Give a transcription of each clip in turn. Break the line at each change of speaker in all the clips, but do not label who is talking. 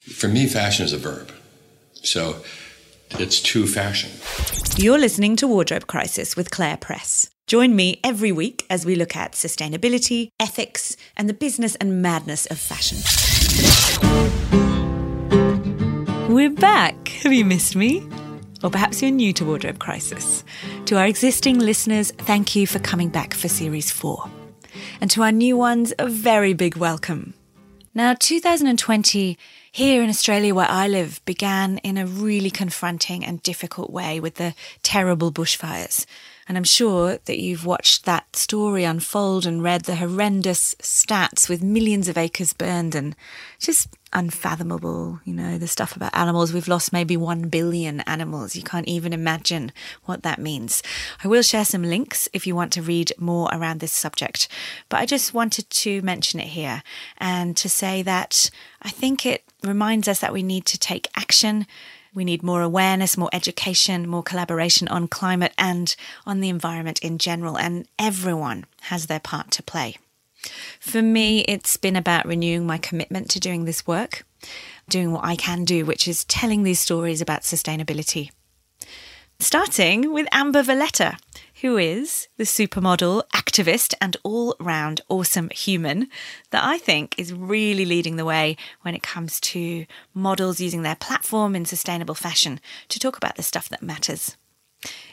For me, fashion is a verb. So it's to fashion.
You're listening to Wardrobe Crisis with Claire Press. Join me every week as we look at sustainability, ethics, and the business and madness of fashion. We're back. Have you missed me? Or perhaps you're new to Wardrobe Crisis. To our existing listeners, thank you for coming back for Series 4. And to our new ones, a very big welcome. Now, 2020 here in Australia, where I live, began in a really confronting and difficult way with the terrible bushfires. And I'm sure that you've watched that story unfold and read the horrendous stats with millions of acres burned and just unfathomable. You know, the stuff about animals. We've lost maybe 1 billion animals. You can't even imagine what that means. I will share some links if you want to read more around this subject. But I just wanted to mention it here and to say that I think it reminds us that we need to take action we need more awareness, more education, more collaboration on climate and on the environment in general, and everyone has their part to play. For me, it's been about renewing my commitment to doing this work, doing what I can do, which is telling these stories about sustainability. Starting with Amber Valletta, who is the supermodel, activist, and all round awesome human that I think is really leading the way when it comes to models using their platform in sustainable fashion to talk about the stuff that matters.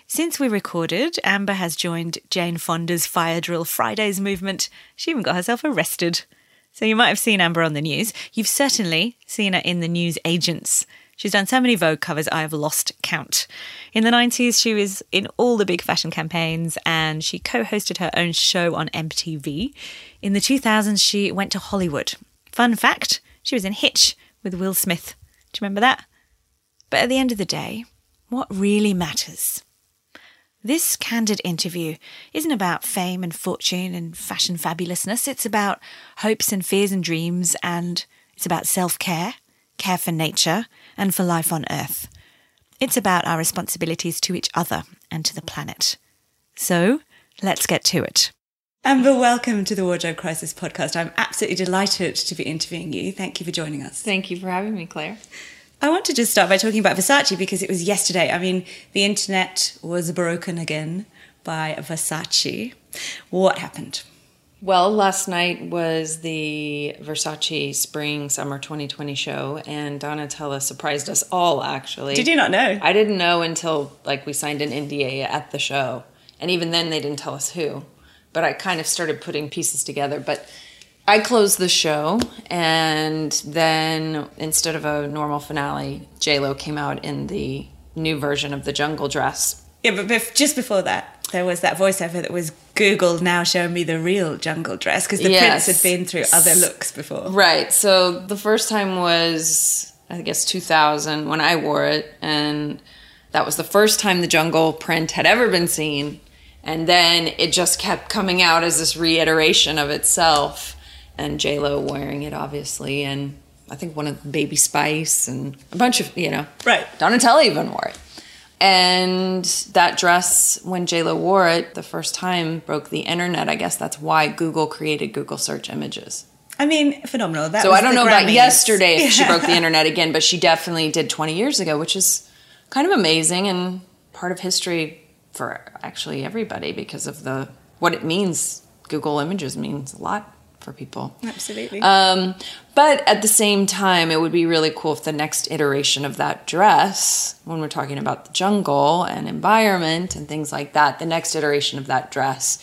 Since we recorded, Amber has joined Jane Fonda's Fire Drill Fridays movement. She even got herself arrested. So you might have seen Amber on the news. You've certainly seen her in the news agents. She's done so many Vogue covers, I have lost count. In the 90s, she was in all the big fashion campaigns and she co hosted her own show on MTV. In the 2000s, she went to Hollywood. Fun fact she was in Hitch with Will Smith. Do you remember that? But at the end of the day, what really matters? This candid interview isn't about fame and fortune and fashion fabulousness. It's about hopes and fears and dreams, and it's about self care, care for nature, and for life on Earth. It's about our responsibilities to each other and to the planet. So, let's get to it. Amber, welcome to the Wardrobe Crisis podcast. I'm absolutely delighted to be interviewing you. Thank you for joining us.
Thank you for having me, Claire.
I want to just start by talking about Versace because it was yesterday. I mean, the internet was broken again by Versace. What happened?
Well, last night was the Versace Spring Summer 2020 show, and Donatella surprised us all. Actually,
did you not know?
I didn't know until like we signed an NDA at the show, and even then they didn't tell us who. But I kind of started putting pieces together. But I closed the show, and then instead of a normal finale, J Lo came out in the new version of the jungle dress.
Yeah, but just before that, there was that voiceover that was Google now showing me the real jungle dress because the yes. prince had been through other looks before.
Right. So the first time was I guess 2000 when I wore it, and that was the first time the jungle print had ever been seen. And then it just kept coming out as this reiteration of itself, and J Lo wearing it obviously, and I think one of Baby Spice and a bunch of you know,
right.
Donatella even wore it. And that dress, when JLo wore it the first time, broke the internet. I guess that's why Google created Google search images.
I mean, phenomenal.
That so I don't know Grammys. about yesterday if yeah. she broke the internet again, but she definitely did 20 years ago, which is kind of amazing and part of history for actually everybody because of the what it means. Google Images means a lot for people.
Absolutely.
Um, but at the same time, it would be really cool if the next iteration of that dress, when we're talking about the jungle and environment and things like that, the next iteration of that dress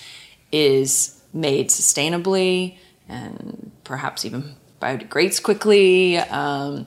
is made sustainably and perhaps even biodegrades quickly. Um,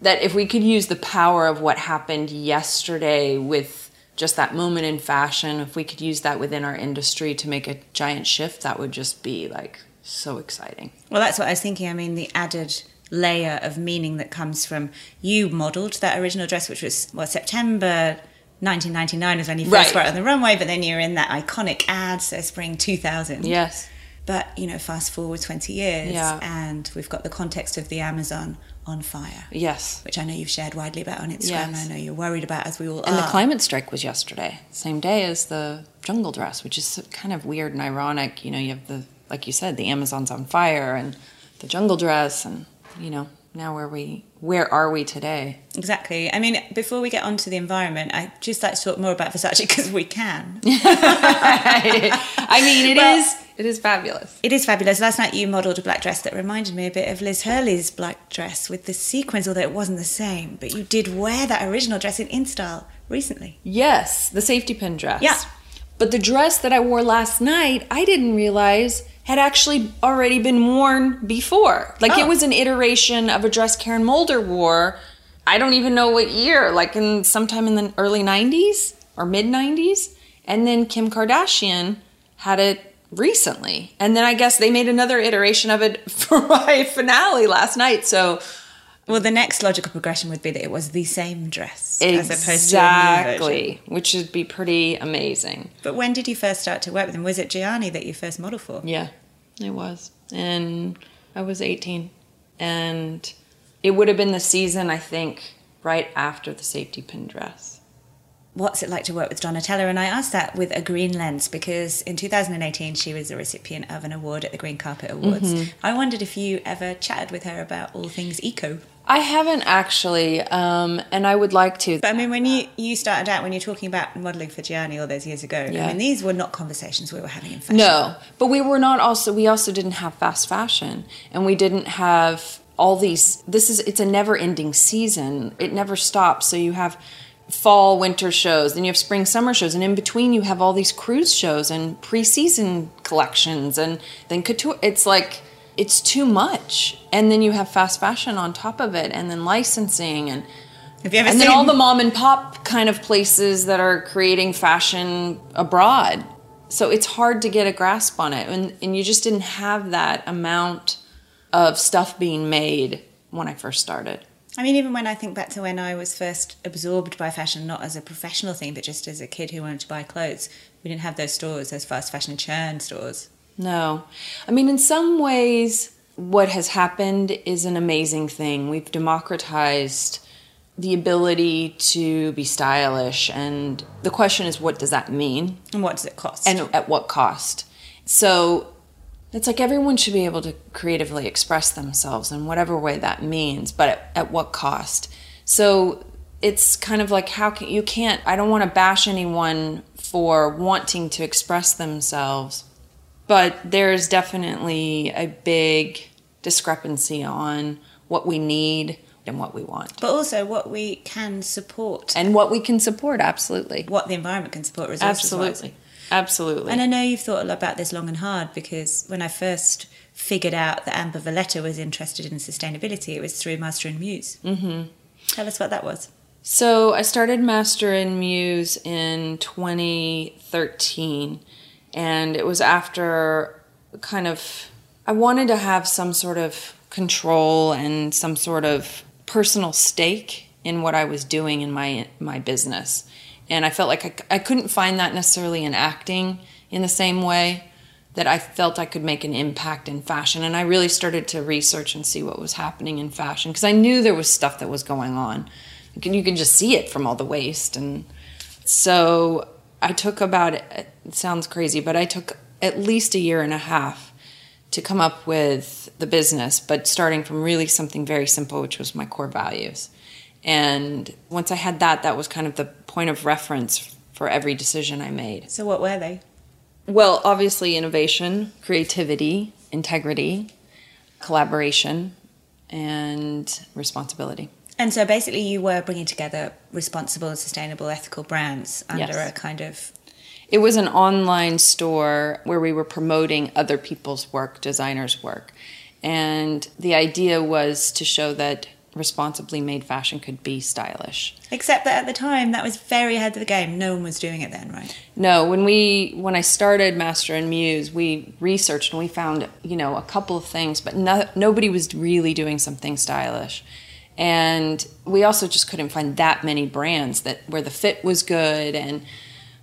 that if we could use the power of what happened yesterday with just that moment in fashion, if we could use that within our industry to make a giant shift, that would just be like so exciting.
Well, that's what I was thinking. I mean, the added layer of meaning that comes from you modelled that original dress, which was well September 1999 was when you first right. on the runway, but then you're in that iconic ad, so spring 2000.
Yes.
But you know, fast forward 20 years,
yeah.
and we've got the context of the Amazon on fire.
Yes.
Which I know you've shared widely about on Instagram. Yes. I know you're worried about, as we all
and
are.
And the climate strike was yesterday, same day as the jungle dress, which is kind of weird and ironic. You know, you have the like you said, the Amazon's on fire and the jungle dress and, you know, now where we where are we today?
Exactly. I mean, before we get on to the environment, I just like to talk more about Versace because we can.
I mean, it
Well-
is it is fabulous.
It is fabulous. Last night you modelled a black dress that reminded me a bit of Liz Hurley's black dress with the sequins, although it wasn't the same. But you did wear that original dress in InStyle recently.
Yes, the safety pin dress.
Yeah.
But the dress that I wore last night, I didn't realize had actually already been worn before. Like
Oh.
it was an iteration of a dress Karen Mulder wore. I don't even know what year, like in sometime in the early 90s or mid 90s. And then Kim Kardashian had it recently. And then I guess they made another iteration of it for my finale last night. So
Well, the next logical progression would be that it was the same dress as opposed to a new version.
exactly, which would be pretty amazing.
But when did you first start to work with them? Was it Gianni that you first modelled for?
Yeah, it was. And I was 18. And it would have been the season, I think, right after the safety pin dress.
What's it like to work with Donatella? And I asked that with a green lens because in 2018 she was a recipient of an award at the Green Carpet Awards.
Mm-hmm.
I wondered if you ever chatted with her about all things eco.
I haven't actually, um, and I would like to.
But I mean, when you, you started out, when you're talking about modelling for Gianni all those years ago,
Yeah.
I mean, these were not conversations we were having in fashion.
No, but we were not also, we also didn't have fast fashion and we didn't have all these. This is, it's a never ending season. It never stops. So you have fall, winter shows, then you have spring, summer shows, and in between you have all these cruise shows and preseason collections and then couture. It's like, it's too much. And then you have fast fashion on top of it and then licensing and
Have you ever
and
seen
then all the mom and pop kind of places that are creating fashion abroad. So it's hard to get a grasp on it. And, and you just didn't have that amount of stuff being made when I first started.
I mean, even when I think back to when I was first absorbed by fashion, not as a professional thing, but just as a kid who wanted to buy clothes, we didn't have those stores, those fast fashion churn stores.
No. I mean, in some ways, what has happened is an amazing thing. We've democratized the ability to be stylish. And the question is, what does that mean?
And what does it cost?
and at what cost. So it's like everyone should be able to creatively express themselves in whatever way that means, but at, at what cost? So it's kind of like how can you can't I don't want to bash anyone for wanting to express themselves, but there's definitely a big discrepancy on what we need and what we want.
but also what we can support
And what we can support, absolutely.
what the environment can support resources
Absolutely. Absolutely.
And I know you've thought a lot about this long and hard because when I first figured out that Amber Valletta was interested in sustainability, it was through Master and Muse. Mm-hmm. Tell us what that was.
So I started Master and Muse in 2013, and it was after kind of I wanted to have some sort of control and some sort of personal stake in what I was doing in my my business, and I felt like I, I couldn't find that necessarily in acting in the same way that I felt I could make an impact in fashion. And I really started to research and see what was happening in fashion because I knew there was stuff that was going on. You can, you can just see it from all the waste. And so I took about, it sounds crazy, but I took at least a year and a half to come up with the business, but starting from really something very simple, which was my core values. And once I had that, that was kind of the point of reference for every decision I made.
So what were they?
Well, obviously, innovation, creativity, integrity, collaboration, and responsibility.
And so basically, you were bringing together responsible, sustainable, ethical brands under
Yes.
a kind of.
It was an online store where we were promoting other people's work, designers' work. And the idea was to show that responsibly made fashion could be stylish.
Except that at the time, that was very ahead of the game. No one was doing it then, right?
No, when we when I started Master and Muse, we researched and we found you know a couple of things, but no, nobody was really doing something stylish, and we also just couldn't find that many brands that where the fit was good, and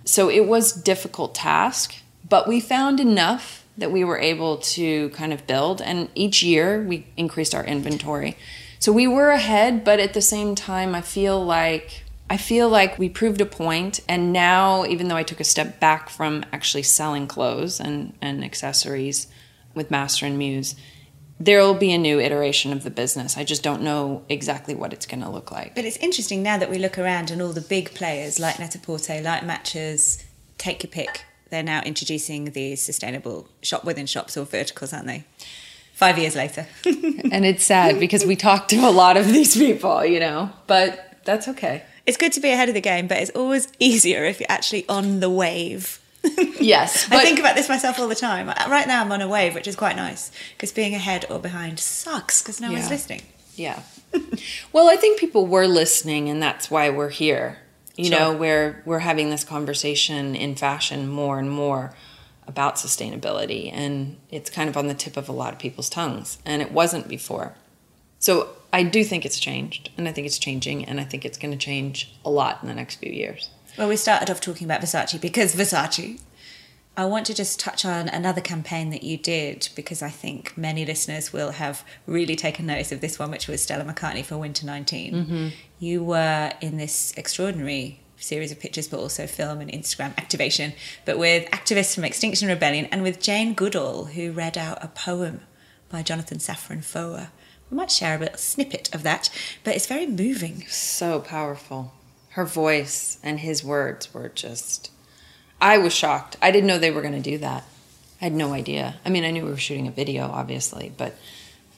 so it was difficult task. But we found enough that we were able to kind of build, and each year we increased our inventory. So we were ahead, but at the same time, I feel like I feel like we proved a point, and now even though I took a step back from actually selling clothes and, and accessories with Master and Muse, there'll be a new iteration of the business. I just don't know exactly what it's going to look like.
But it's interesting now that we look around and all the big players like Net-a-Porter, like Matches, take your pick. They're now introducing these sustainable shop within shops or verticals, aren't they? Five years later.
and it's sad because we talk to a lot of these people, you know, but that's okay.
It's good to be ahead of the game, but it's always easier if you're actually on the wave.
Yes.
I think about this myself all the time. Uh, right now, I'm on a wave, which is quite nice because being ahead or behind sucks because no one's listening.
Yeah. well, I think people were listening, and that's why we're here. You
Sure.
know, where we're having this conversation in fashion more and more about sustainability, and it's kind of on the tip of a lot of people's tongues, and it wasn't before. So I do think it's changed, and I think it's changing, and I think it's going to change a lot in the next few years.
Well, we started off talking about Versace because Versace. I want to just touch on another campaign that you did because I think many listeners will have really taken notice of this one, which was Stella McCartney for Winter 19. Mm-hmm. You were in this extraordinary series of pictures, but also film and Instagram activation, but with activists from Extinction Rebellion and with Jane Goodall, who read out a poem by Jonathan Safran Foer. We might share a little snippet of that, but it's very moving.
so powerful. Her voice and his words were just. I was shocked. I didn't know they were going to do that. I had no idea. I mean, I knew we were shooting a video, obviously, but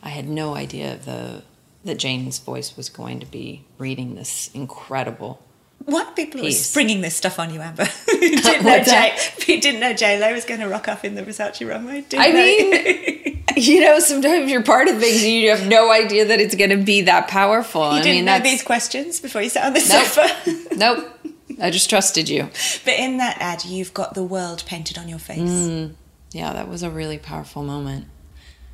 I had no idea the that Jane's voice was going to be reading this incredible.
Why are people
Peace.
springing this stuff on you, Amber? you didn't know
What's
J. didn't know J Lo was going to rock up in the Versace runway. Didn't
I mean, you know, sometimes you're part of things and you have no idea that it's going to be that powerful.
you
I
didn't
mean,
know these questions before you sat on the
Nope.
sofa.
nope. I just trusted you.
but in that ad, you've got the world painted on your face.
Mm. Yeah, that was a really powerful moment.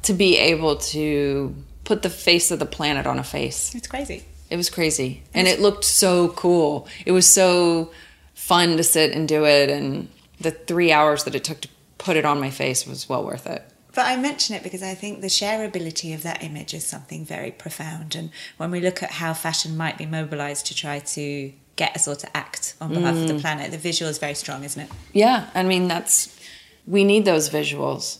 To be able to put the face of the planet on a face.
It's crazy.
It was crazy. And it looked so cool. It was so fun to sit and do it. And the three hours that it took to put it on my face was well worth it.
But I mention it because I think the shareability of that image is something very profound. And when we look at how fashion might be mobilized to try to get us all to act on behalf of the
Mm.
planet, the visual is very strong, isn't it?
Yeah, I mean, that's, we need those visuals.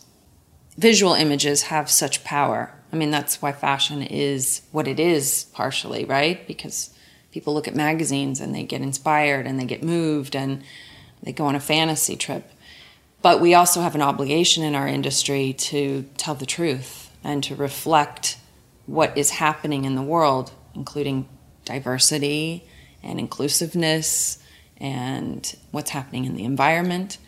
Visual images have such power. I mean, that's why fashion is what it is, partially, right? Because people look at magazines and they get inspired and they get moved and they go on a fantasy trip. But we also have an obligation in our industry to tell the truth and to reflect what is happening in the world, including diversity and inclusiveness and what's happening in the environment.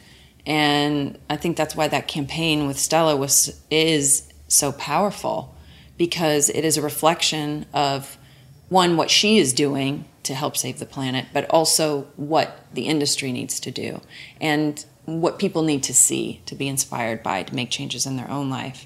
And I think that's why that campaign with Stella was is so powerful because it is a reflection of one what she is doing to help save the planet, but also what the industry needs to do and what people need to see to be inspired by to make changes in their own life.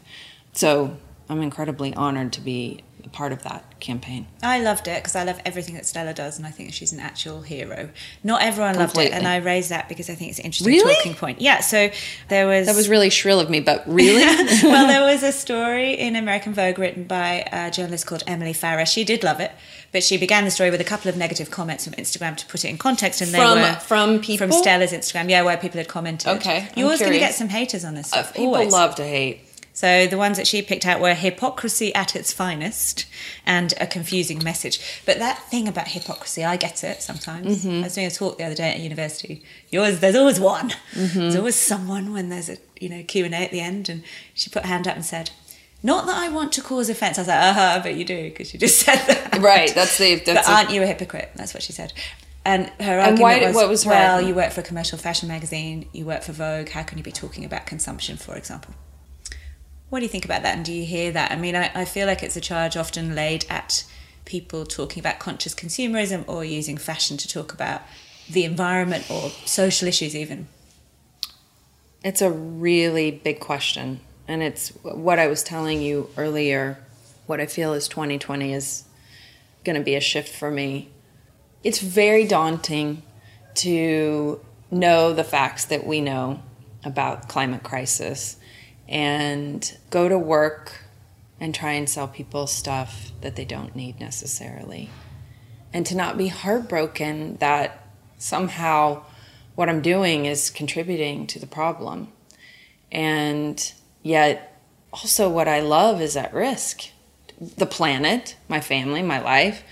So I'm incredibly honored to be part of that campaign.
I loved it because I love everything that Stella does, and I think she's an actual hero. Not everyone loved it, and I raised that because I think it's an interesting
Really?
talking point. Yeah, so there was
That was really shrill of me, but really?
well, there was a story in American Vogue written by a journalist called Emily Farra. She did love it, but she began the story with a couple of negative comments from Instagram to put it in context, and they
From-
were
from people?
from Stella's Instagram. Yeah, where people had commented.
Okay, I'm
you're always going to get some haters on this
Uh,
stuff.
people
always.
love to hate.
So the ones that she picked out were hypocrisy at its finest and a confusing message. But that thing about hypocrisy, I get it sometimes.
Mm-hmm.
I was doing a talk the other day at university. You always, there's always one.
Mm-hmm.
There's always someone when there's a you know Q and A at the end, and she put her hand up and said, "Not that I want to cause offence." I was like, "Uh huh," but you do because you just said that.
Right, that's the-
but
that's a-
aren't you a hypocrite? That's what she said. And her
And
argument
why
was,
what was her
well,
argument?
you work for a commercial fashion magazine, you work for Vogue. How can you be talking about consumption, for example? What do you think about that? And do you hear that? I mean, I, I feel like it's a charge often laid at people talking about conscious consumerism or using fashion to talk about the environment or social issues, even.
It's a really big question. And it's what I was telling you earlier. What I feel is 2020 is going to be a shift for me. It's very daunting to know the facts that we know about climate crisis and go to work and try and sell people stuff that they don't need necessarily. And to not be heartbroken that somehow what I'm doing is contributing to the problem. And yet also what I love is at risk. The planet, my family, my life,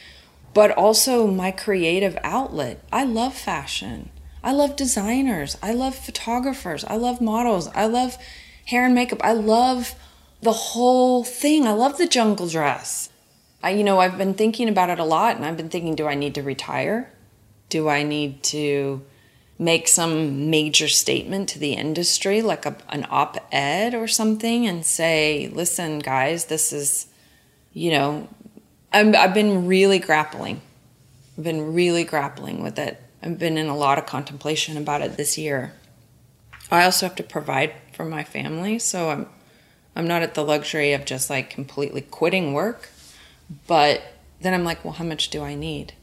but also my creative outlet. I love fashion. I love designers. I love photographers. I love models. I love hair and makeup. I love the whole thing. I love the jungle dress. I, you know, I've been thinking about it a lot and I've been thinking, do I need to retire? Do I need to make some major statement to the industry, like a, an op ed or something, and say, listen, guys, this is, you know, I'm, I've been really grappling. I've been really grappling with it. I've been in a lot of contemplation about it this year. I also have to provide for my family, so I'm I'm not at the luxury of just like completely quitting work. But then I'm like, well, how much do I need?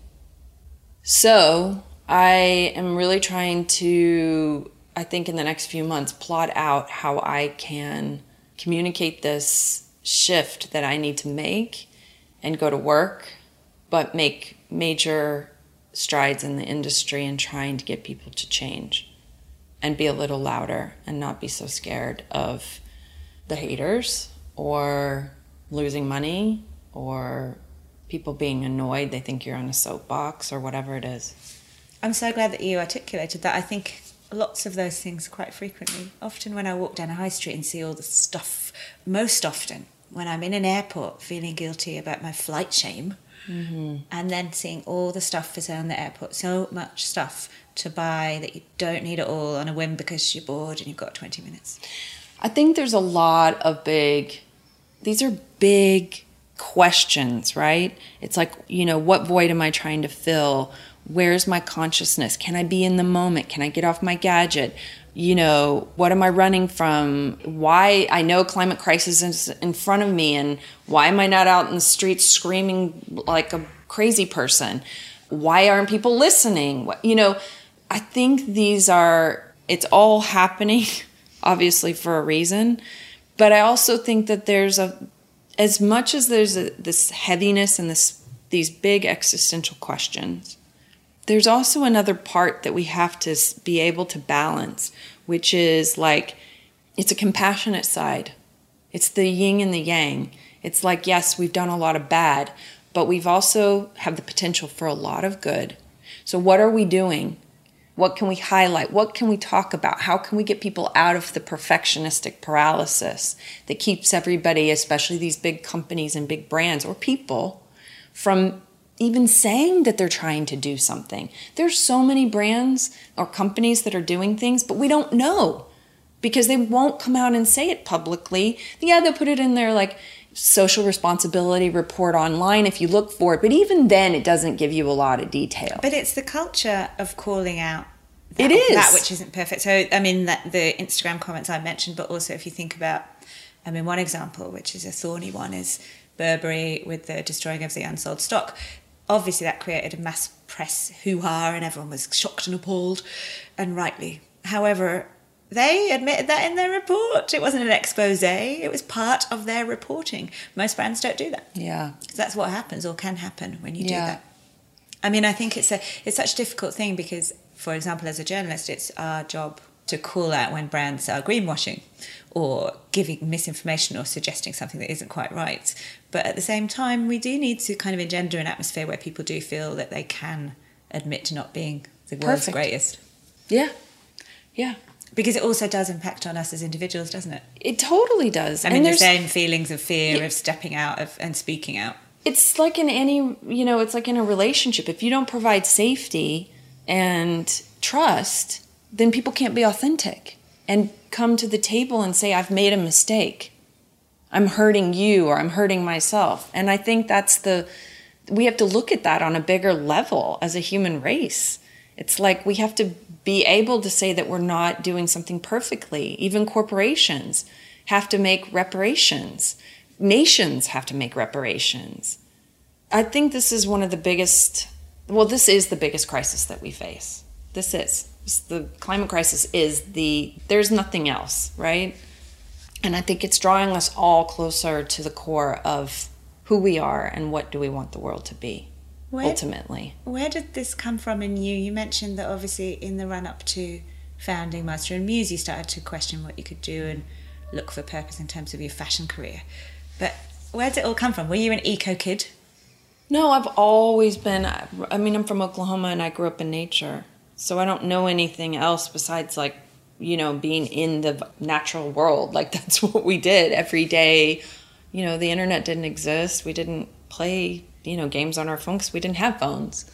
So I am really trying to, I think, in the next few months, plot out how I can communicate this shift that I need to make and go to work, but make major strides in the industry and trying to get people to change and be a little louder and not be so scared of the haters or losing money or people being annoyed they think you're on a soapbox or whatever it is.
I'm so glad that you articulated that. I think lots of those things quite frequently. Often when i walk down a high street and see all the stuff most often when i'm in an airport feeling guilty about my flight shame mm-hmm. and then seeing all the stuff for sale in the airport so much stuff to buy that you don't need it all on a whim because you're bored and you've got 20 minutes
i think there's a lot of big these are big questions, right? It's like, you know, what void am I trying to fill? Where's my consciousness? Can I be in the moment? Can I get off my gadget? You know, what am I running from? Why I know climate crisis is in front of me, and why am I not out in the streets screaming like a crazy person? Why aren't people listening? You know, I think these are, it's all happening, obviously, for a reason. But I also think that there's a as much as there's a, this heaviness and this these big existential questions, there's also another part that we have to be able to balance, which is like it's a compassionate side. It's the yin and the yang. It's like yes, we've done a lot of bad, but we've also have the potential for a lot of good. So what are we doing what can we highlight? What can we talk about? How can we get people out of the perfectionistic paralysis that keeps everybody, especially these big companies and big brands or people, from even saying that they're trying to do something? There's so many brands or companies that are doing things, but we don't know because they won't come out and say it publicly. Yeah, they'll put it in their like social responsibility report online if you look for it, but even then it doesn't give you a lot of detail.
But it's the culture of calling out
that, it is
that which isn't perfect. So I mean that the Instagram comments I mentioned, but also if you think about I mean one example, which is a thorny one, is Burberry with the destroying of the unsold stock. Obviously that created a mass press hoo-ha and everyone was shocked and appalled, and rightly. However, they admitted that in their report. It wasn't an expose, it was part of their reporting. Most brands don't do that.
Yeah.
That's what happens or can happen when you yeah. do that. I mean, I think it's a it's such a difficult thing because, for example, as a journalist, it's our job to call out when brands are greenwashing or giving misinformation or suggesting something that isn't quite right. But at the same time, we do need to kind of engender an atmosphere where people do feel that they can admit to not being the world's Perfect. greatest.
Yeah. Yeah
because it also does impact on us as individuals, doesn't it?
It totally does.
I mean, the same feelings of fear yeah, of stepping out of and speaking out.
It's like in any, you know, it's like in a relationship. If you don't provide safety and trust, then people can't be authentic and come to the table and say, I've made a mistake. I'm hurting you or I'm hurting myself. And I think that's the, we have to look at that on a bigger level as a human race. It's like we have to be able to say that we're not doing something perfectly. Even corporations have to make reparations, nations have to make reparations. I think this is one of the biggest, well, this is the biggest crisis that we face. This is. The climate crisis is the, there's nothing else, right? And I think it's drawing us all closer to the core of who we are and what do we want the world to be where, ultimately.
Where did this come from in you? You mentioned that obviously in the run up to founding Master and Muse, you started to question what you could do and look for purpose in terms of your fashion career. But where did it all come from? Were you an eco kid?
No, I've always been. I mean, I'm from Oklahoma and I grew up in nature. So I don't know anything else besides like, you know, being in the natural world. Like that's what we did every day. You know, the internet didn't exist. We didn't play, you know, games on our phones we didn't have phones.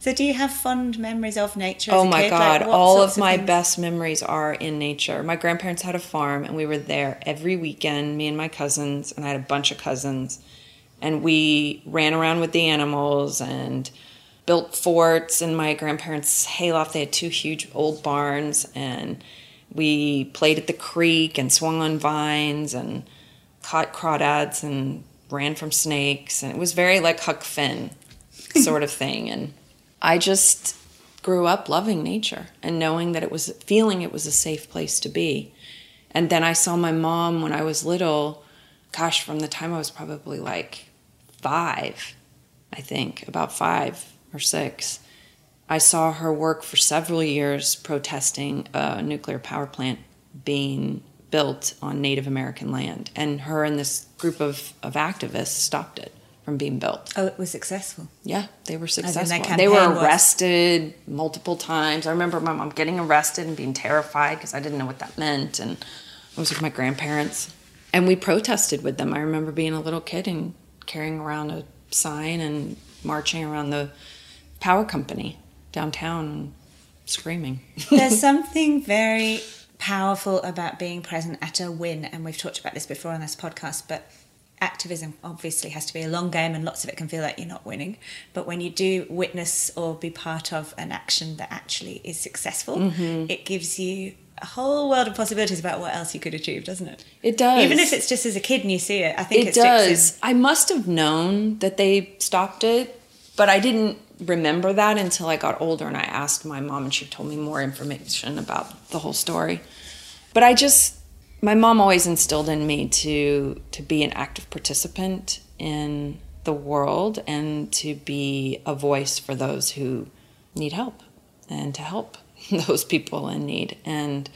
So do you have fond memories of nature?
oh my
kid?
god,
like,
all of
of
my
things?
best memories are in nature. My grandparents had a farm and we were there every weekend, me and my cousins, and I had a bunch of cousins. And we ran around with the animals and built forts in my grandparents' hayloft. They had two huge old barns and we played at the creek and swung on vines and caught crawdads and ran from snakes and it was very like Huck Finn sort of thing and I just grew up loving nature and knowing that it was feeling it was a safe place to be. And then I saw my mom when I was little, gosh, from the time I was probably like five, I think, about five or six. I saw her work for several years protesting a nuclear power plant being built on Native American land. And her and this group of, of activists stopped it from being built.
Oh, it was successful.
Yeah, they were successful. They were
was-
arrested multiple times. I remember my mom getting arrested and being terrified because I didn't know what that meant. And I was with my grandparents. And we protested with them. I remember being a little kid and carrying around a sign and marching around the power company downtown screaming.
There's something very powerful about being present at a win, and we've talked about this before on this podcast, but activism obviously has to be a long game and lots of it can feel like you're not winning but when you do witness or be part of an action that actually is successful
Mm-hmm.
it gives you a whole world of possibilities about what else you could achieve doesn't it
It does.
even if it's just as a kid and you see it i think it,
it does. I must have known that they stopped it, but I didn't remember that until I got older and I asked my mom and she told me more information about the whole story. But I just my mom always instilled in me to to be an active participant in the world and to be a voice for those who need help and to help those people in need and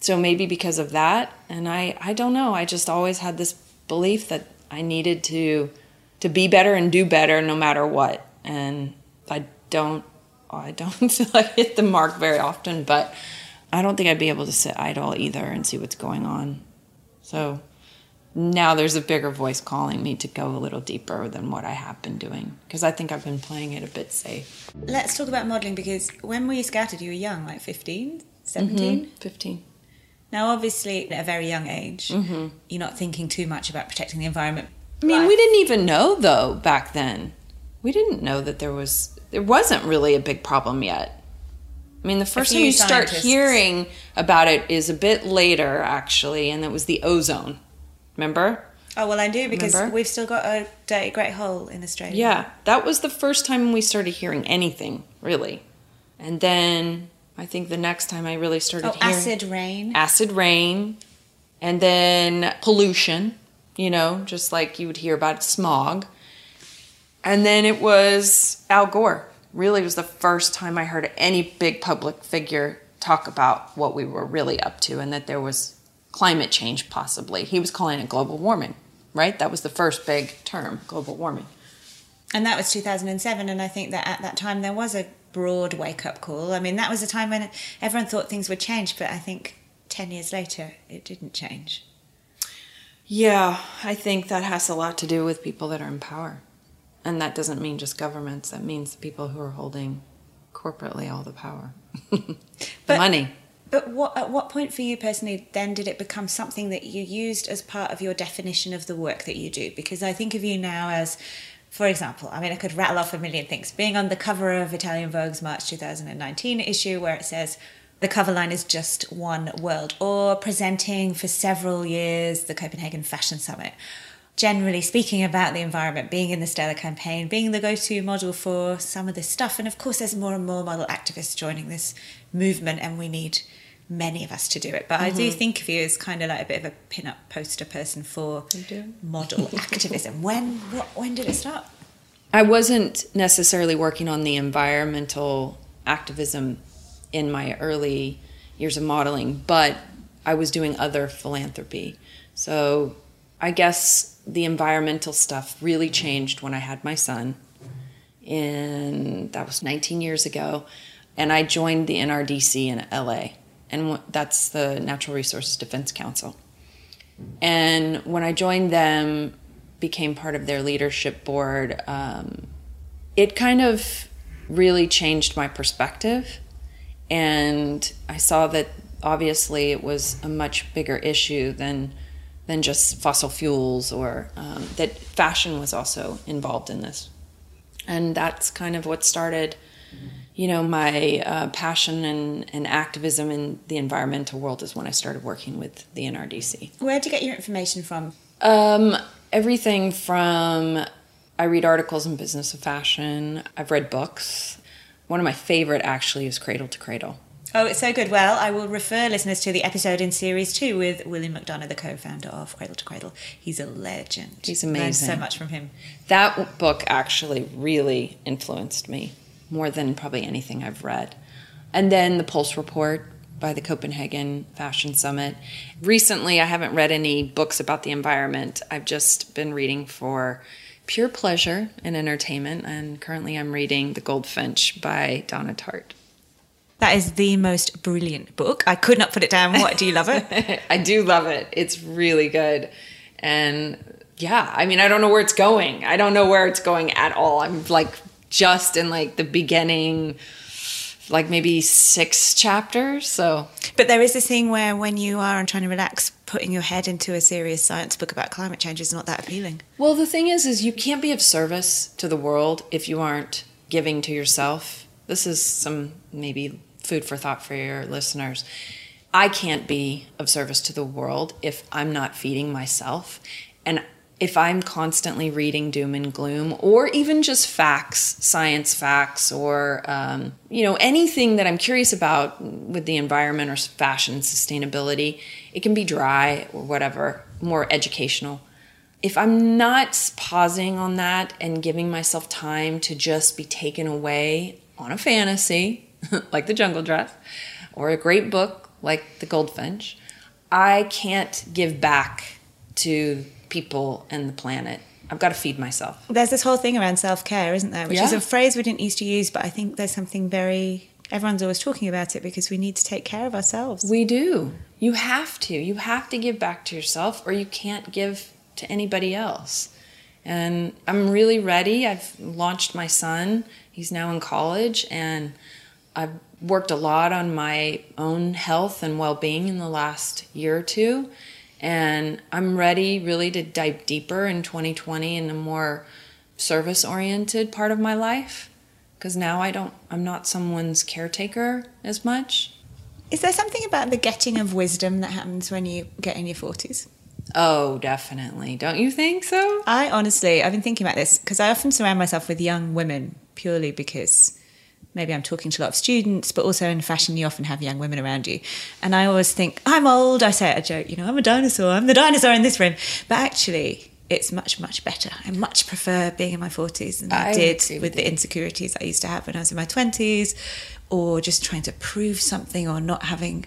so maybe because of that and i i don't know i just always had this belief that i needed to to be better and do better no matter what and i don't oh, i don't feel i hit the mark very often but i don't think i'd be able to sit idle either and see what's going on. So now there's a bigger voice calling me to go a little deeper than what i have been doing because i think i've been playing it a bit safe.
Let's talk about modeling because when were you scouted you were young like 15 17 mm-hmm,
15
now obviously at a very young age mm-hmm. you're not thinking too much about protecting the environment.
I mean, we didn't even know though back then. We didn't know that there was there wasn't really a big problem yet. I mean, the first time you start
scientists-
hearing about it is a bit later, actually, and it was the ozone. Remember?
Oh well, I do because
Remember?
we've still got a dirty great hole in Australia.
Yeah, that was the first time we started hearing anything really, and then I think the next time I really started
Oh,
hearing
acid rain.
acid rain, and then pollution, you know, just like you would hear about smog. And then it was Al Gore. Really was the first time I heard any big public figure talk about what we were really up to and that there was climate change possibly. He was calling it global warming, right? That was the first big term, global warming.
And that was 2007, and I think that at that time there was a broad wake up call. I mean, that was a time when everyone thought things would change, but I think 10 years later it didn't change.
Yeah, I think that has a lot to do with people that are in power. And that doesn't mean just governments, that means the people who are holding corporately all the power. the
But-
money.
But what, at what point for you personally then did it become something that you used as part of your definition of the work that you do? Because I think of you now as, for example, I mean, I could rattle off a million things. Being on the cover of Italian Vogue's March 2019 issue, where it says, the cover line is just one world, or presenting for several years the Copenhagen Fashion Summit. Generally speaking about the environment, being in the Stella campaign, being the go to model for some of this stuff. And of course, there's more and more model activists joining this movement, and we need many of us to do it. But I do mm-hmm. think of you as kind of like a bit of a pin up poster person for model activism. When what, when did it start?
I wasn't necessarily working on the environmental activism in my early years of modeling, but I was doing other philanthropy. So I guess the environmental stuff really changed when I had my son. And that was 19 years ago. And I joined the NRDC in LA. And that's the Natural Resources Defense Council. And when I joined them, became part of their leadership board, um, it kind of really changed my perspective. And I saw that obviously it was a much bigger issue than than just fossil fuels or um, that fashion was also involved in this. And that's kind of what started you know my uh, passion and, and activism in the environmental world is when i started working with the nrdc
where do you get your information from?
Um, everything from i read articles in business of fashion. I've read books. One of my favorite actually is cradle to cradle
Oh, it's so good. Well, I will refer listeners to the episode in series two with William McDonough, the co-founder of Cradle to Cradle. He's a legend.
He's amazing. Learned
so much from him.
That book actually really influenced me more than probably anything I've read. And then the Pulse Report by the Copenhagen Fashion Summit. Recently, I haven't read any books about the environment. I've just been reading for pure pleasure and entertainment, and currently I'm reading The Goldfinch by Donna Tartt.
That is the most brilliant book. I could not put it down. What do you love it?
I do love it. It's really good. And yeah, I mean, I don't know where it's going. I don't know where it's going at all. I'm like just in like the beginning like maybe six chapters. So,
but there is this thing where when you are and trying to relax, putting your head into a serious science book about climate change is not that appealing.
Well, the thing is, is you can't be of service to the world if you aren't giving to yourself. This is some maybe food for thought for your listeners. I can't be of service to the world if I'm not feeding myself. And if I'm constantly reading doom and gloom, or even just facts, science facts, or um, you know anything that I'm curious about with the environment or fashion sustainability, it can be dry or whatever, more educational. If I'm not pausing on that and giving myself time to just be taken away on a fantasy, like The Jungle Dress, or a great book like The Goldfinch, I can't give back to people and the planet. I've got to feed myself.
There's this whole thing around self care, isn't there? Which yeah. is a phrase we didn't used to use, but I think there's something very. Everyone's always talking about it because we need to take care of ourselves.
We do. You have to. You have to give back to yourself, or you can't give to anybody else. And I'm really ready. I've launched my son. He's now in college, and I've worked a lot on my own health and well being in the last year or two. And I'm ready really to dive deeper in 2020 in a more service oriented part of my life. Because now I don't, I'm not someone's caretaker as much.
Is there something about the getting of wisdom that happens when you get in your 40s?
Oh, definitely. Don't you think so?
I honestly, I've been thinking about this because I often surround myself with young women purely because maybe I'm talking to a lot of students, but also in fashion, you often have young women around you. And I always think, I'm old. I say it a joke, you know, I'm a dinosaur. I'm the dinosaur in this room. But actually, it's much, much better. I much prefer being in my 40s than I, I did with, with the insecurities I used to have when I was in my 20s or just trying to prove something or not having,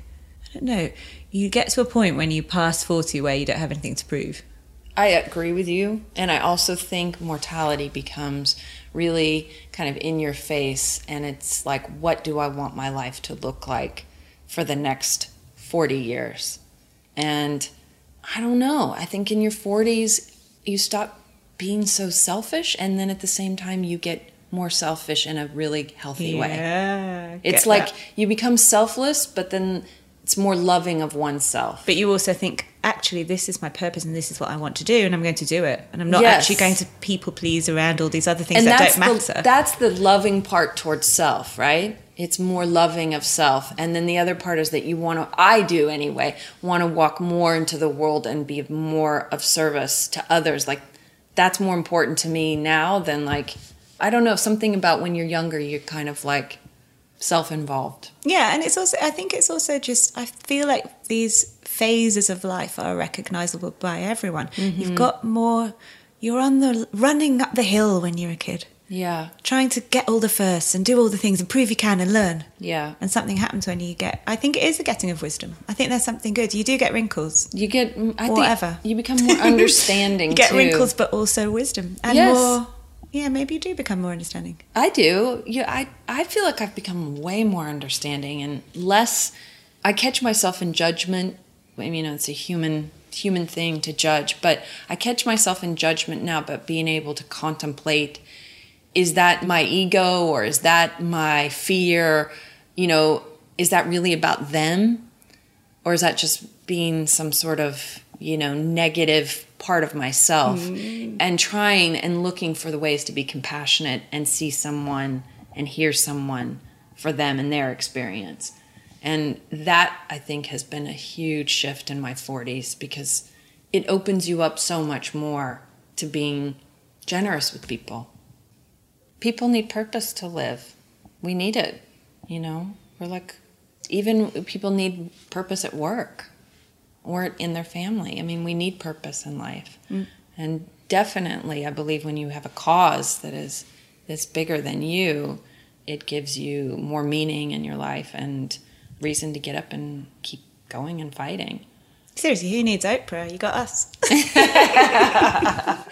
I don't know. You get to a point when you pass 40 where you don't have anything to prove.
I agree with you. And I also think mortality becomes really kind of in your face. And it's like, what do I want my life to look like for the next 40 years? And I don't know. I think in your 40s, you stop being so selfish. And then at the same time, you get more selfish in a really healthy
yeah,
way. It's like
that.
you become selfless, but then it's more loving of oneself.
But you also think, actually, this is my purpose and this is what I want to do, and I'm going to do it. And I'm not yes. actually going to people please around all these other things and that don't matter.
The, that's the loving part towards self, right? It's more loving of self. And then the other part is that you want to, I do anyway, want to walk more into the world and be more of service to others. Like, that's more important to me now than like, I don't know, something about when you're younger, you're kind of like, self-involved.
Yeah, and it's also I think it's also just I feel like these phases of life are recognizable by everyone. Mm-hmm. You've got more you're on the running up the hill when you're a kid.
Yeah.
Trying to get all the firsts and do all the things and prove you can and learn.
Yeah.
And something happens when you get. I think it is the getting of wisdom. I think there's something good. You do get wrinkles.
You get I
Or
think
whatever.
you become more understanding.
You get
too.
wrinkles, but also wisdom and
Yes.
more. Yeah, maybe you do become more understanding.
I do. Yeah, I I feel like I've become way more understanding and less. I catch myself in judgment. I mean, you know, it's a human human thing to judge, but I catch myself in judgment now. But being able to contemplate, is that my ego or is that my fear? You know, is that really about them, or is that just being some sort of you know negative part of myself mm. and trying and looking for the ways to be compassionate and see someone and hear someone for them and their experience. And that i think has been a huge shift in my 40s because it opens you up so much more to being generous with people. People need purpose to live. We need it you know? We're like even people need purpose at work or in their family. I mean, we need purpose in life. Mm. And definitely, I believe when you have a cause that is that's bigger than you, it gives you more meaning in your life and reason to get up and keep going and fighting.
Seriously, who needs Oprah? You got us.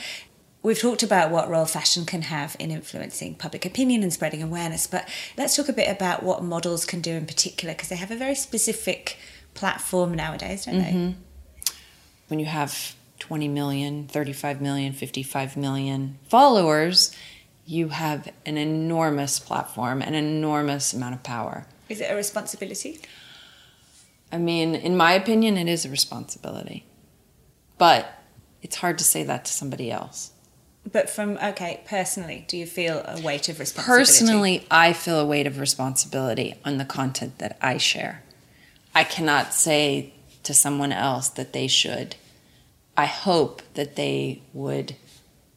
We've talked about what role fashion can have in influencing public opinion and spreading awareness, but let's talk a bit about what models can do in particular because they have a very specific platform nowadays, don't they? Mm-hmm.
When you have 20 million, 35 million, 55 million followers, you have an enormous platform, an enormous amount of power.
Is it a responsibility?
I mean, in my opinion, it is a responsibility. But it's hard to say that to somebody else.
But from, okay, personally, do you feel a weight of responsibility?
Personally, I feel a weight of responsibility on the content that I share. I cannot say to someone else that they should. I hope that they would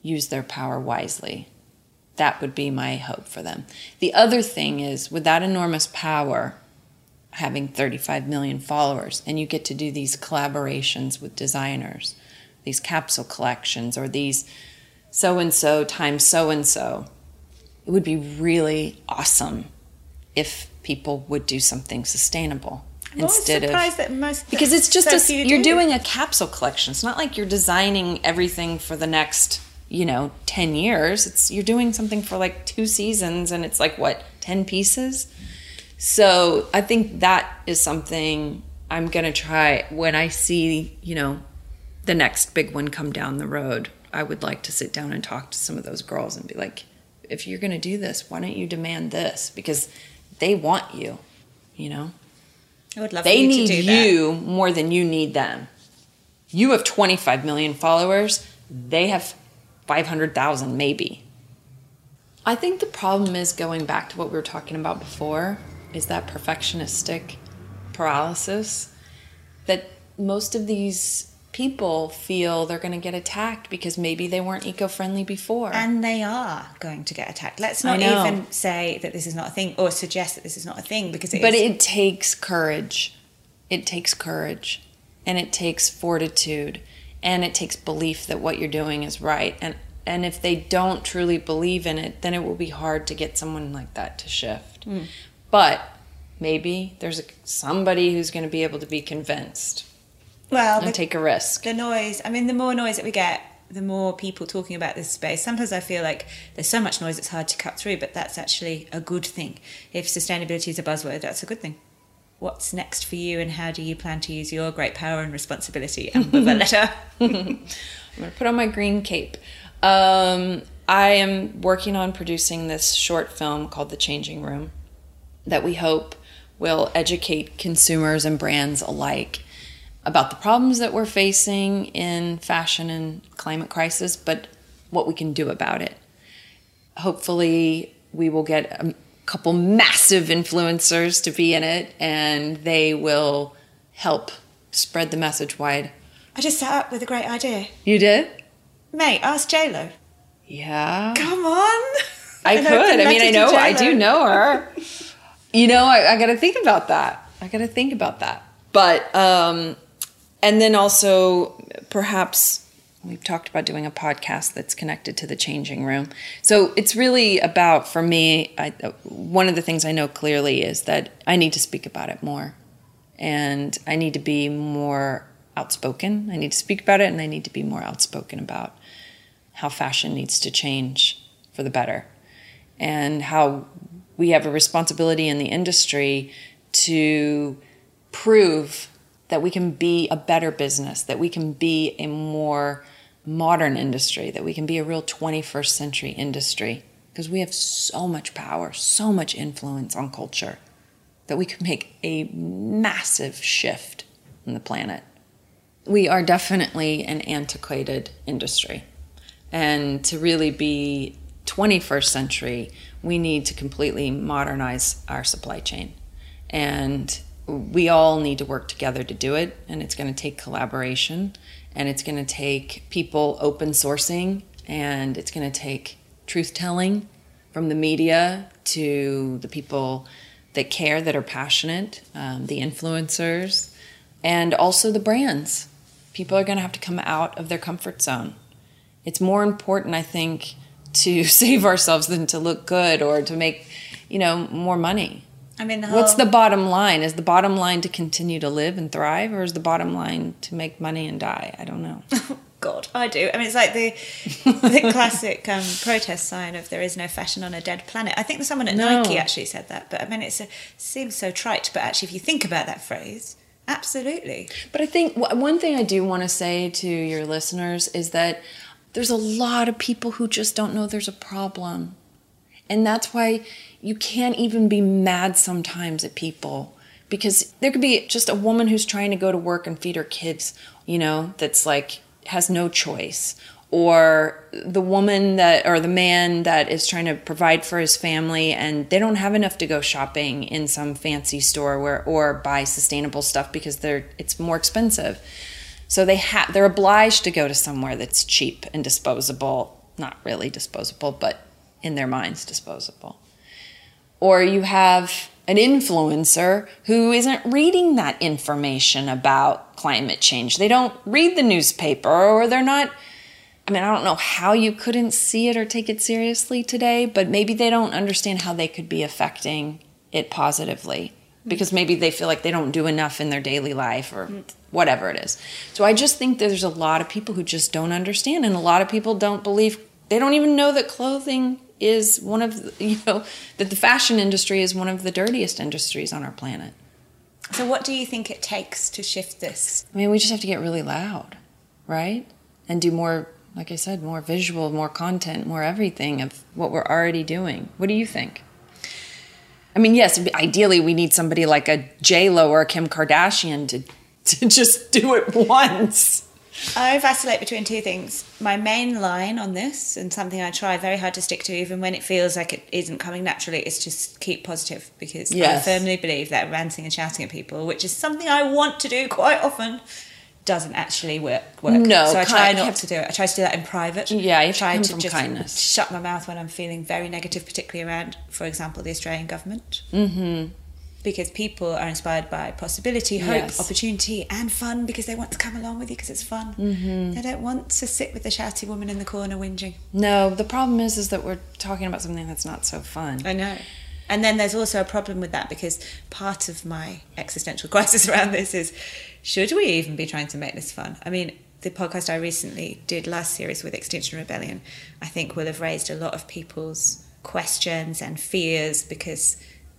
use their power wisely. That would be my hope for them. The other thing is, with that enormous power, having 35 million followers, and you get to do these collaborations with designers, these capsule collections, or these so and so times so and so. It would be really awesome if people would do something sustainable
I'm
instead of
surprised that most
because it's just a,
few
you're
do.
doing a capsule collection. It's not like you're designing everything for the next you know 10 years. It's you're doing something for like two seasons, and it's like what 10 pieces. So I think that is something I'm gonna try when I see you know the next big one come down the road. I would like to sit down and talk to some of those girls and be like, if you're gonna do this, why don't you demand this? Because they want you, you know
I would love
they
you
need
to do that.
you more than you need them. You have 25 million followers, they have 500,000 maybe. I think the problem is going back to what we were talking about before is that perfectionistic paralysis that most of these people feel they're going to get attacked because maybe they weren't eco-friendly before.
And they are going to get attacked. Let's not even say that this is not a thing or suggest that this is not a thing because it
but
is.
it takes courage. It takes courage and it takes fortitude and it takes belief that what you're doing is right. And and if they don't truly believe in it, then it will be hard to get someone like that to shift.
Hmm.
But maybe there's a, somebody who's going to be able to be convinced
well,
and
the,
take a risk.
the noise. I mean, the more noise that we get, the more people talking about this space. Sometimes I feel like there's so much noise it's hard to cut through, but that's actually a good thing. If sustainability is a buzzword, that's a good thing. What's next for you, and how do you plan to use your great power and responsibility? Amber Valletta.
I'm going to put on my green cape. Um, I am working on producing this short film called The Changing Room that we hope will educate consumers and brands alike about the problems that we're facing in fashion and climate crisis, but what we can do about it. Hopefully, we will get a couple massive influencers to be in it and they will help spread the message wide.
I just sat up with a great idea.
You did?
Mate, ask JLo.
Yeah.
Come on.
I could. I mean, I know. I do know her. you know, I, I got to think about that. I got to think about that. But, um, and then also perhaps We've talked about doing a podcast that's connected to the changing room. So it's really about, for me, I, one of the things I know clearly is that I need to speak about it more. And I need to be more outspoken. I need to speak about it, and I need to be more outspoken about how fashion needs to change for the better and how we have a responsibility in the industry to prove that we can be a better business, that we can be a more modern industry, that we can be a real 21st century industry, because we have so much power, so much influence on culture, that we can make a massive shift in the planet. We are definitely an antiquated industry. And to really be 21st century, we need to completely modernize our supply chain. And we all need to work together to do it. And it's going to take collaboration and it's going to take people open sourcing and it's going to take truth telling from the media to the people that care, that are passionate, um, the influencers, and also the brands. People are going to have to come out of their comfort zone. It's more important, I think, to save ourselves than to look good or to make, you know, more money.
I mean, the
what's the bottom line? Is the bottom line to continue to live and thrive, or is the bottom line to make money and die? I don't know.
God, I do. I mean, it's like the the classic um, protest sign of "There is no fashion on a dead planet." I think someone at no. Nike actually said that, but I mean, it seems so trite. But actually, if you think about that phrase, absolutely.
But I think one thing I do want to say to your listeners is that there's a lot of people who just don't know there's a problem, and that's why you can't even be mad sometimes at people because there could be just a woman who's trying to go to work and feed her kids, you know, that's like has no choice or the woman that or the man that is trying to provide for his family and they don't have enough to go shopping in some fancy store where or buy sustainable stuff because they're it's more expensive. So they have they're obliged to go to somewhere that's cheap and disposable, not really disposable, but in their minds disposable or you have an influencer who isn't reading that information about climate change. They don't read the newspaper or they're not. I mean, I don't know how you couldn't see it or take it seriously today, but maybe they don't understand how they could be affecting it positively because maybe they feel like they don't do enough in their daily life or whatever it is. So I just think there's a lot of people who just don't understand, and a lot of people don't believe, they don't even know that clothing is one of the, you know that the fashion industry is one of the dirtiest industries on our planet.
So what do you think it takes to shift this?
I mean, we just have to get really loud, right? And do more like I said, more visual, more content, more everything of what we're already doing. What do you think? I mean, yes, ideally we need somebody like a J Lo or a Kim Kardashian to to just do it once.
I vacillate between two things. My main line on this, and something I try very hard to stick to, even when it feels like it isn't coming naturally, is just keep positive because yes. I firmly believe that ranting and shouting at people, which is something I want to do quite often, doesn't actually work. work.
No,
so I try not to do it. I try to do that in private.
Yeah, you
try
to just kindness.
shut my mouth when I'm feeling very negative, particularly around, for example, the Australian government.
Mm-hmm
because people are inspired by possibility, hope, yes. opportunity, and fun because they want to come along with you because it's fun.
Mm-hmm.
They don't want to sit with the shouty woman in the corner whinging.
No, the problem is is that we're talking about something that's not so fun.
I know. And then there's also a problem with that because part of my existential crisis around this is should we even be trying to make this fun? I mean, the podcast I recently did last series with Extinction Rebellion, I think will have raised a lot of people's questions and fears because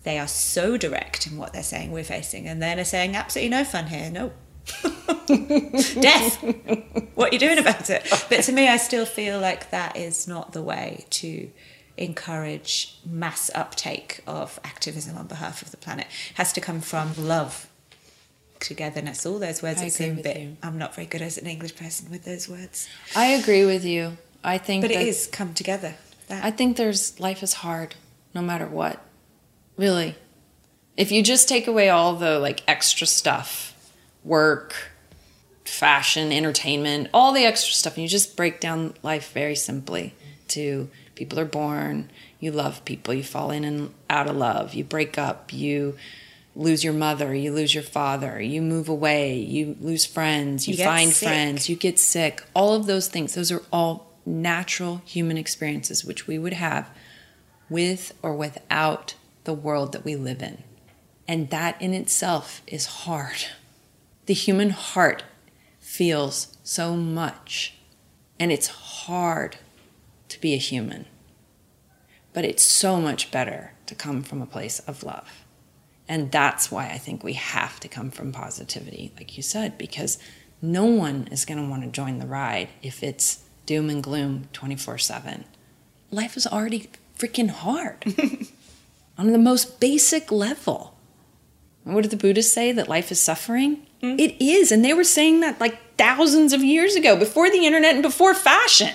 they are so direct in what they're saying we're facing, and then are saying absolutely no fun here, no. Death. what are you doing about it? But to me, I still feel like that is not the way to encourage mass uptake of activism on behalf of the planet. It has to come from love, togetherness, all those words
I
that seem
a bit. You.
I'm not very good as an English person with those words.
I agree with you. I think,
but it is come together.
That. I think there's life is hard, no matter what. Really. If you just take away all the like extra stuff, work, fashion, entertainment, all the extra stuff, and you just break down life very simply to people are born, you love people, you fall in and out of love, you break up, you lose your mother, you lose your father, you move away, you lose friends, you,
You
find
sick.
friends, you get sick. All of those things, those are all natural human experiences which we would have with or without the world that we live in. And that in itself is hard. The human heart feels so much, and it's hard to be a human. But it's so much better to come from a place of love. And that's why I think we have to come from positivity, like you said, because no one is going to want to join the ride if it's doom and gloom 24 7. Life is already freaking hard on the most basic level. What did the Buddhists say? That life is suffering? Hmm? It is. And they were saying that like thousands of years ago, before the internet and before fashion,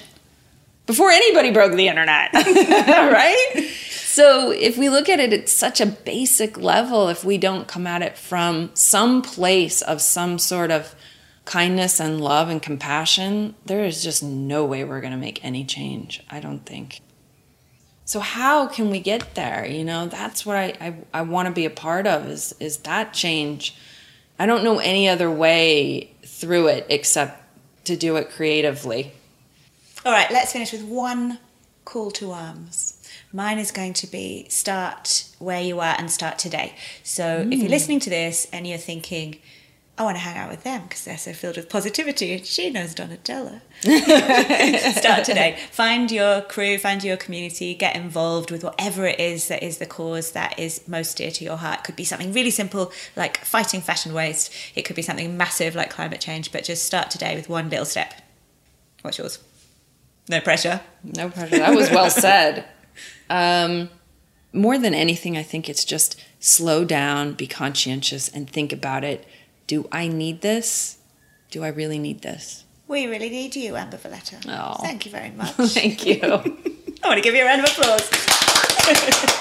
before anybody broke the internet, right? So if we look at it at such a basic level, if we don't come at it from some place of some sort of kindness and love and compassion, there is just no way we're going to make any change, I don't think. So how can we get there? You know, that's what I, I, I want to be a part of is is that change. I don't know any other way through it except to do it creatively.
All right, let's finish with one call to arms. Mine is going to be start where you are and start today. So if you're mm. listening to this and you're thinking, I want to hang out with them because they're so filled with positivity and she knows Donatella. start today. Find your crew, find your community, get involved with whatever it is that is the cause that is most dear to your heart. It could be something really simple like fighting fashion waste. It could be something massive like climate change, but just start today with one little step. What's yours? No pressure.
No pressure. That was well said. Um, more than anything, I think it's just slow down, be conscientious, and think about it. Do I need this? Do I really need this?
We really need you, Amber Valletta.
Oh.
Thank you very much.
Thank you.
I want to give you a round of applause.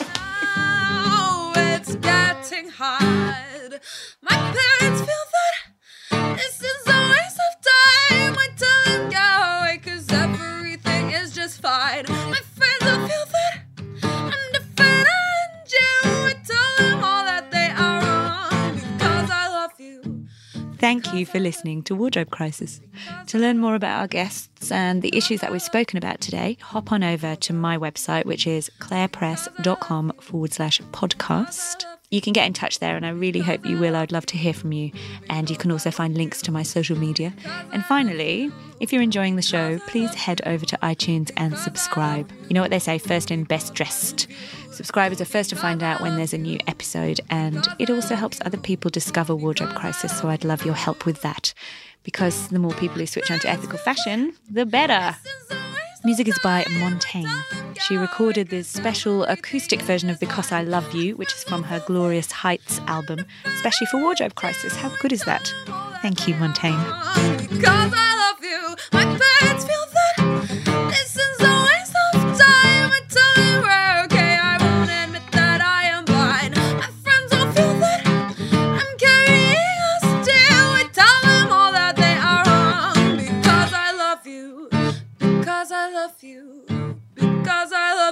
Now it's getting hard. My parents feel that
Thank you for listening to Wardrobe Crisis. To learn more about our guests and the issues that we've spoken about today, hop on over to my website, which is clarepress.com forward slash podcast. You can get in touch there, and I really hope you will. I'd love to hear from you. And you can also find links to my social media. And finally, if you're enjoying the show, please head over to iTunes and subscribe. You know what they say first in, best dressed. Subscribers are first to find out when there's a new episode, and it also helps other people discover Wardrobe Crisis. So I'd love your help with that because the more people who switch on to ethical fashion, the better. Music is by Montaigne. She recorded this special acoustic version of Because I Love You, which is from her Glorious Heights album, especially for Wardrobe Crisis. How good is that? Thank you, Montaigne.